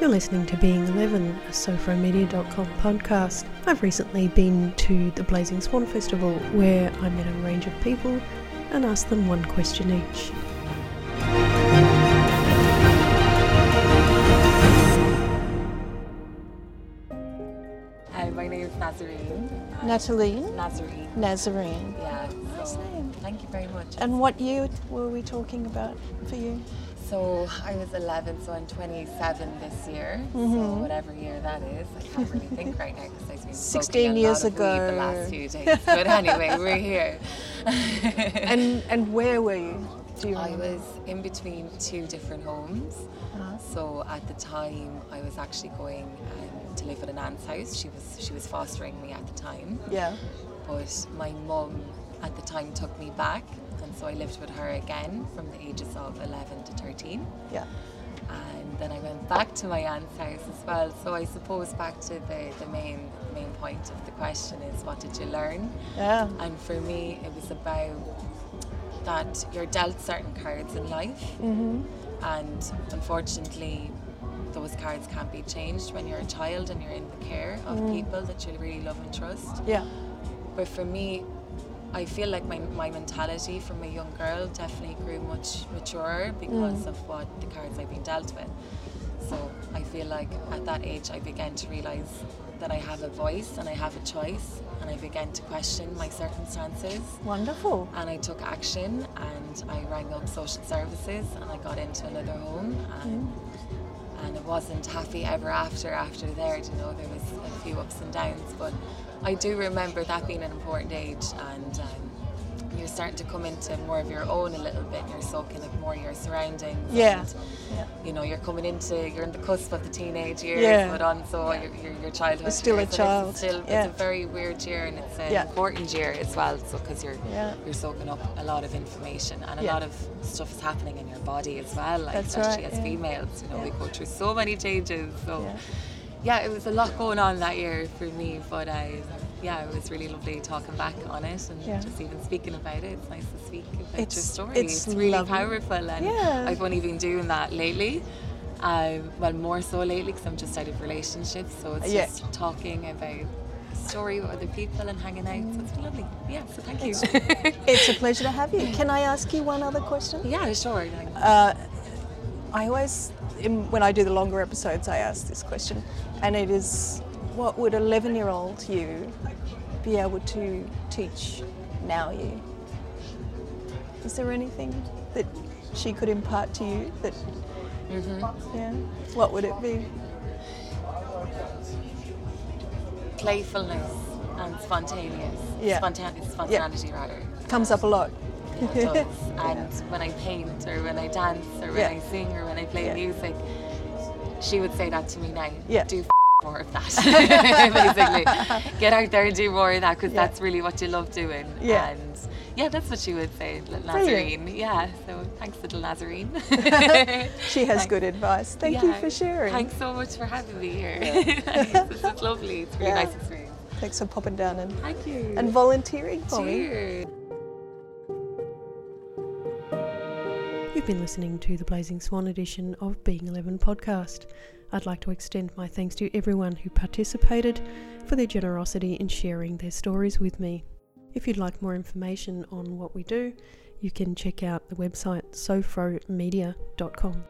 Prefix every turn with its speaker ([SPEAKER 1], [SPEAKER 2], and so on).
[SPEAKER 1] You're listening to Being 11, a SoFroMedia.com podcast. I've recently been to the Blazing Swan Festival where I met a range of people and asked them one question each.
[SPEAKER 2] Hi, my name is Nazarine.
[SPEAKER 3] Natalie
[SPEAKER 2] Nazarine.
[SPEAKER 3] Nazarine.
[SPEAKER 2] Yeah.
[SPEAKER 3] Nice
[SPEAKER 2] So,
[SPEAKER 3] name.
[SPEAKER 2] thank you very much.
[SPEAKER 3] And what year were we talking about for you?
[SPEAKER 2] So I was 11, so I'm 27 this year. So
[SPEAKER 3] Mm-hmm.
[SPEAKER 2] whatever year that is, I can't really think right now because I've been
[SPEAKER 3] 16
[SPEAKER 2] smoking a
[SPEAKER 3] years ago.
[SPEAKER 2] the last few days. But anyway, we're here.
[SPEAKER 3] And and where were you? Do you
[SPEAKER 2] I was in between two different homes.
[SPEAKER 3] Uh-huh.
[SPEAKER 2] So at the time, I was actually going um, to live at an aunt's house. She was she was fostering me at the time.
[SPEAKER 3] Yeah.
[SPEAKER 2] but my mum at the time took me back and so I lived with her again from the ages of 11 to 13
[SPEAKER 3] Yeah.
[SPEAKER 2] and then I went back to my aunt's house as well so I suppose back to the, the main the main point of the question is what did you learn
[SPEAKER 3] Yeah.
[SPEAKER 2] and for me it was about that you're dealt certain cards in life
[SPEAKER 3] Mm-hmm.
[SPEAKER 2] and unfortunately those cards can't be changed when you're a child and you're in the care of
[SPEAKER 3] Mm.
[SPEAKER 2] people that you really love and trust
[SPEAKER 3] Yeah.
[SPEAKER 2] but for me, I feel like my, my mentality from a young girl definitely grew much maturer because mm. of what the cards I've been dealt with. So I feel like at that age I began to realise that I have a voice and I have a choice and I began to question my circumstances
[SPEAKER 3] Wonderful.
[SPEAKER 2] and I took action and I rang up social services and I got into another home and mm. And it wasn't happy ever after after there you know there was a few ups and downs but I do remember that being an important age and um, you're starting to come into more of your own a little bit you're soaking up more of your surroundings
[SPEAKER 3] Yeah.
[SPEAKER 2] and,
[SPEAKER 3] Yeah.
[SPEAKER 2] you know you're coming into you're in the cusp of the teenage years
[SPEAKER 3] Yeah.
[SPEAKER 2] but also your, your, your childhood
[SPEAKER 3] You're still a
[SPEAKER 2] years, and
[SPEAKER 3] child.
[SPEAKER 2] it's still
[SPEAKER 3] Yeah.
[SPEAKER 2] it's a very weird year and it's an
[SPEAKER 3] Yeah.
[SPEAKER 2] important year as well so because you're
[SPEAKER 3] Yeah.
[SPEAKER 2] you're soaking up a lot of information and a
[SPEAKER 3] Yeah.
[SPEAKER 2] lot of stuff is happening in your body as well like
[SPEAKER 3] That's
[SPEAKER 2] especially
[SPEAKER 3] right,
[SPEAKER 2] as
[SPEAKER 3] yeah.
[SPEAKER 2] females you know we go through so many changes so
[SPEAKER 3] Yeah.
[SPEAKER 2] it was a lot going on that year for me but I yeah it was really lovely talking back on it and
[SPEAKER 3] Yeah.
[SPEAKER 2] just even speaking about it it's nice to speak about your
[SPEAKER 3] It's-
[SPEAKER 2] story
[SPEAKER 3] it's
[SPEAKER 2] really
[SPEAKER 3] lovely.
[SPEAKER 2] powerful and
[SPEAKER 3] Yeah.
[SPEAKER 2] I've only been doing that lately um, well more so lately because I'm just out of relationships so it's
[SPEAKER 3] Yeah.
[SPEAKER 2] just talking about story with other people and hanging out so it's been lovely yeah so thank you
[SPEAKER 3] It's a pleasure to have you. Can I ask you one other question?
[SPEAKER 2] yeah sure
[SPEAKER 3] Uh, I always, in, when I do the longer episodes, I ask this question, and it is, what would 11 year old you be able to teach now you? Is there anything that she could impart to you that, mm-hmm. yeah, what would it be?
[SPEAKER 2] playfulness and spontaneous.
[SPEAKER 3] Yeah.
[SPEAKER 2] Spontan- spontaneity, rather.
[SPEAKER 3] Comes up a lot.
[SPEAKER 2] Yeah, and when I paint or when I dance or when
[SPEAKER 3] Yeah.
[SPEAKER 2] I sing or when I play
[SPEAKER 3] Yeah.
[SPEAKER 2] music, she would say that to me now.
[SPEAKER 3] Yeah.
[SPEAKER 2] Do f- more of that, basically. Get out there and do more of that because
[SPEAKER 3] Yeah.
[SPEAKER 2] that's really what you love doing.
[SPEAKER 3] Yeah.
[SPEAKER 2] And yeah, that's what she would say, Nazarine. Yeah, so thanks, little Nazarine.
[SPEAKER 3] She has
[SPEAKER 2] Thanks.
[SPEAKER 3] good advice. Thank you for sharing.
[SPEAKER 2] Thanks so much for having me here. this is lovely. It's a really
[SPEAKER 3] Yeah.
[SPEAKER 2] nice experience.
[SPEAKER 3] Thanks for popping down and,
[SPEAKER 2] Thank you.
[SPEAKER 3] and volunteering for me.
[SPEAKER 1] You've been listening to the Blazing Swan edition of Being 11 podcast. I'd like to extend my thanks to everyone who participated for their generosity in sharing their stories with me. If you'd like more information on what we do, you can check out the website sofromedia.com.